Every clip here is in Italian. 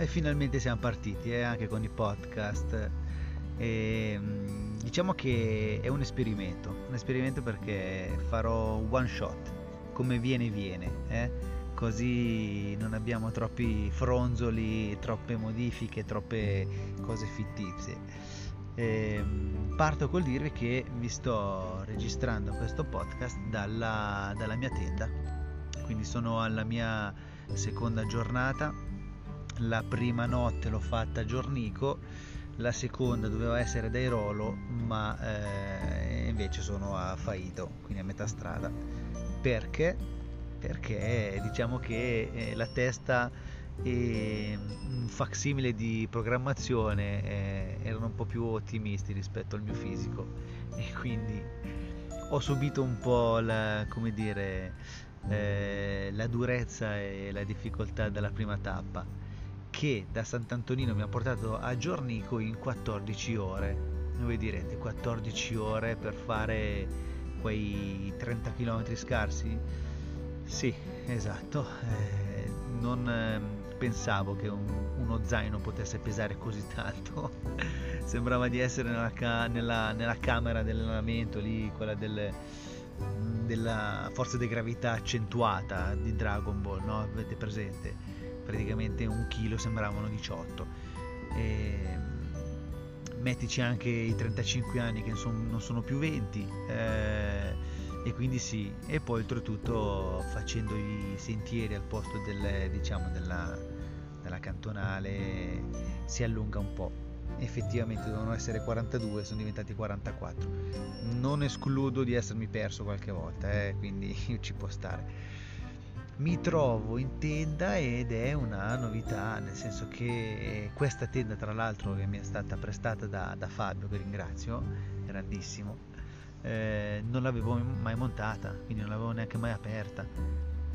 e finalmente siamo partiti eh, anche con i podcast. E, mm, diciamo che è un esperimento, un esperimento perché farò one shot, come viene viene, eh? così non abbiamo troppi fronzoli, troppe modifiche, troppe cose fittizie. E, mm, parto col dirvi che vi sto registrando questo podcast dalla, dalla mia tenda, quindi sono alla mia seconda giornata la prima notte l'ho fatta a Giornico, la seconda doveva essere da Irolo, ma eh, invece sono a Faito, quindi a metà strada. Perché? Perché diciamo che eh, la testa e un facsimile di programmazione eh, erano un po' più ottimisti rispetto al mio fisico e quindi ho subito un po' la, come dire, eh, la durezza e la difficoltà della prima tappa che da Sant'Antonino mi ha portato a Giornico in 14 ore. Voi direte 14 ore per fare quei 30 km scarsi? Sì, esatto. Eh, non eh, pensavo che un, uno zaino potesse pesare così tanto. Sembrava di essere nella, ca- nella, nella camera dell'allenamento lì, quella del, della forza di gravità accentuata di Dragon Ball, no? Avete presente? Praticamente un chilo sembravano 18 e mettici anche i 35 anni che non sono più 20 eh, e quindi sì. E poi oltretutto facendo i sentieri al posto del, diciamo, della, della cantonale si allunga un po' effettivamente dovevano essere 42 sono diventati 44 non escludo di essermi perso qualche volta eh, quindi ci può stare mi trovo in tenda ed è una novità, nel senso che questa tenda tra l'altro che mi è stata prestata da, da Fabio, che ringrazio, grandissimo, eh, non l'avevo mai montata, quindi non l'avevo neanche mai aperta.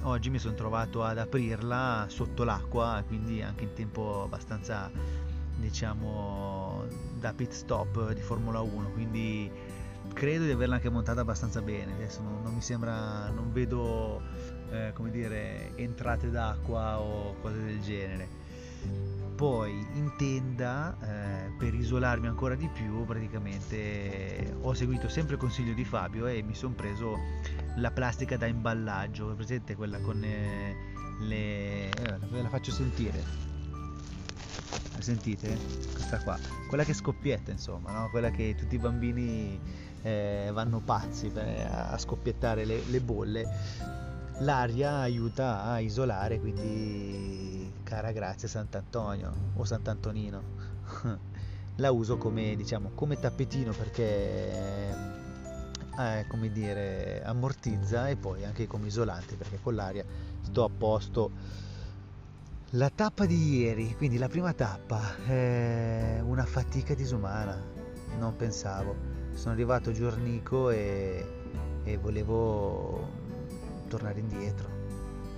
Oggi mi sono trovato ad aprirla sotto l'acqua, quindi anche in tempo abbastanza, diciamo, da pit stop di Formula 1, quindi credo di averla anche montata abbastanza bene, adesso non, non mi sembra, non vedo eh, come dire, entrate d'acqua o cose del genere. Poi in tenda, eh, per isolarmi ancora di più, praticamente ho seguito sempre il consiglio di Fabio e mi sono preso la plastica da imballaggio, presente quella con eh, le... Eh, ve la faccio sentire. La sentite? Questa qua, quella che scoppietta insomma, no? quella che tutti i bambini eh, vanno pazzi per, a scoppiettare le, le bolle l'aria aiuta a isolare, quindi cara grazie Sant'Antonio o Sant'Antonino. La uso come, diciamo, come tappetino perché eh, come dire, ammortizza e poi anche come isolante perché con l'aria sto a posto. La tappa di ieri, quindi la prima tappa, è una fatica disumana, non pensavo. Sono arrivato giornico e, e volevo tornare indietro.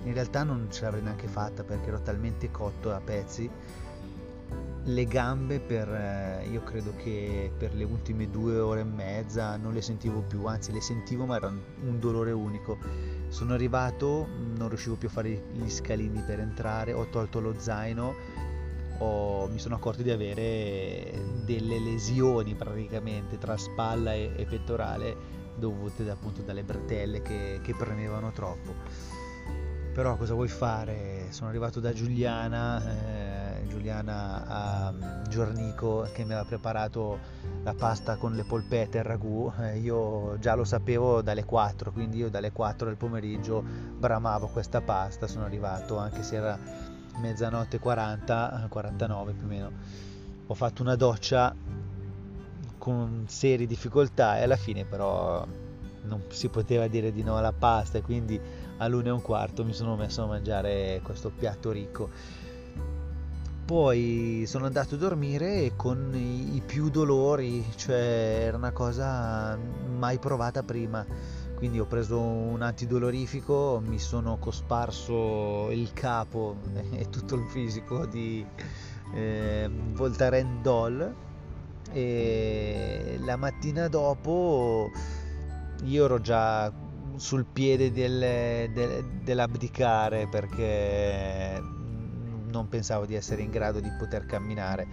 In realtà non ce l'avrei neanche fatta perché ero talmente cotto a pezzi. Le gambe per, eh, io credo che per le ultime due ore e mezza non le sentivo più, anzi le sentivo ma era un dolore unico. Sono arrivato, non riuscivo più a fare gli scalini per entrare, ho tolto lo zaino, ho, mi sono accorto di avere delle lesioni praticamente tra spalla e, e pettorale dovute appunto dalle bretelle che, che premevano troppo. Però cosa vuoi fare? Sono arrivato da Giuliana, eh, Giuliana a mm, Giornico che mi aveva preparato la pasta con le polpette e il ragù, eh, io già lo sapevo dalle 4, quindi io dalle 4 del pomeriggio bramavo questa pasta, sono arrivato anche se era mezzanotte 40, 49 più o meno. Ho fatto una doccia con serie difficoltà e alla fine però non si poteva dire di no alla pasta quindi all'una e un quarto mi sono messo a mangiare questo piatto ricco poi sono andato a dormire con i più dolori cioè era una cosa mai provata prima quindi ho preso un antidolorifico mi sono cosparso il capo e tutto il fisico di eh, Voltaren Doll e la mattina dopo io ero già sul piede del, del, dell'abdicare perché non pensavo di essere in grado di poter camminare,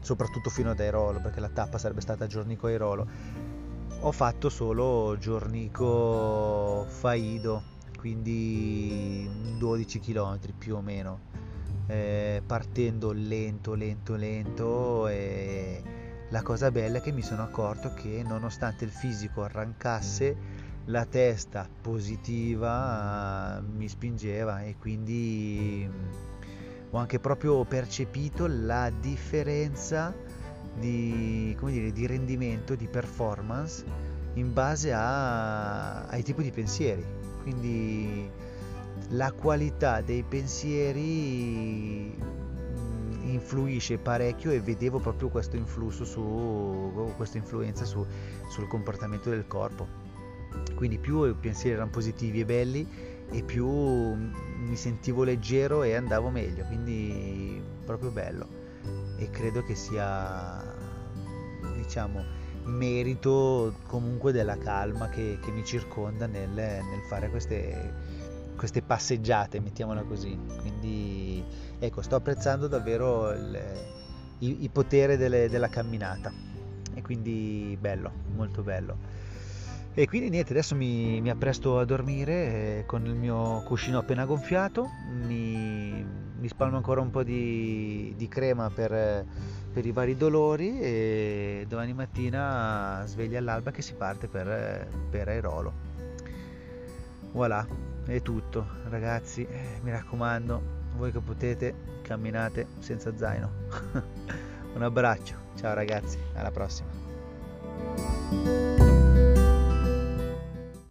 soprattutto fino ad Airolo, perché la tappa sarebbe stata Giornico-Airolo. Ho fatto solo Giornico-Faido, quindi 12 km più o meno, eh, partendo lento, lento, lento e la cosa bella è che mi sono accorto che nonostante il fisico arrancasse, la testa positiva uh, mi spingeva e quindi ho anche proprio percepito la differenza di, dire, di rendimento, di performance in base a, ai tipi di pensieri. Quindi la qualità dei pensieri mm, influisce parecchio e vedevo proprio questo influsso su questa influenza su, sul comportamento del corpo. Quindi più i pensieri erano positivi e belli e più mi sentivo leggero e andavo meglio. Quindi proprio bello e credo che sia diciamo merito comunque della calma che, che mi circonda nel, nel fare queste, queste, passeggiate mettiamola così. Quindi ecco sto apprezzando davvero il, il, il potere delle, della camminata. E quindi bello molto bello. E quindi niente, adesso mi, mi appresto a dormire eh, con il mio cuscino appena gonfiato, mi, mi spalmo ancora un po' di, di crema per, per, i vari dolori e domani mattina sveglia all'alba che si parte per, per Airolo. Voilà, è tutto ragazzi, mi raccomando, voi che potete camminate senza zaino. un abbraccio, ciao ragazzi, alla prossima.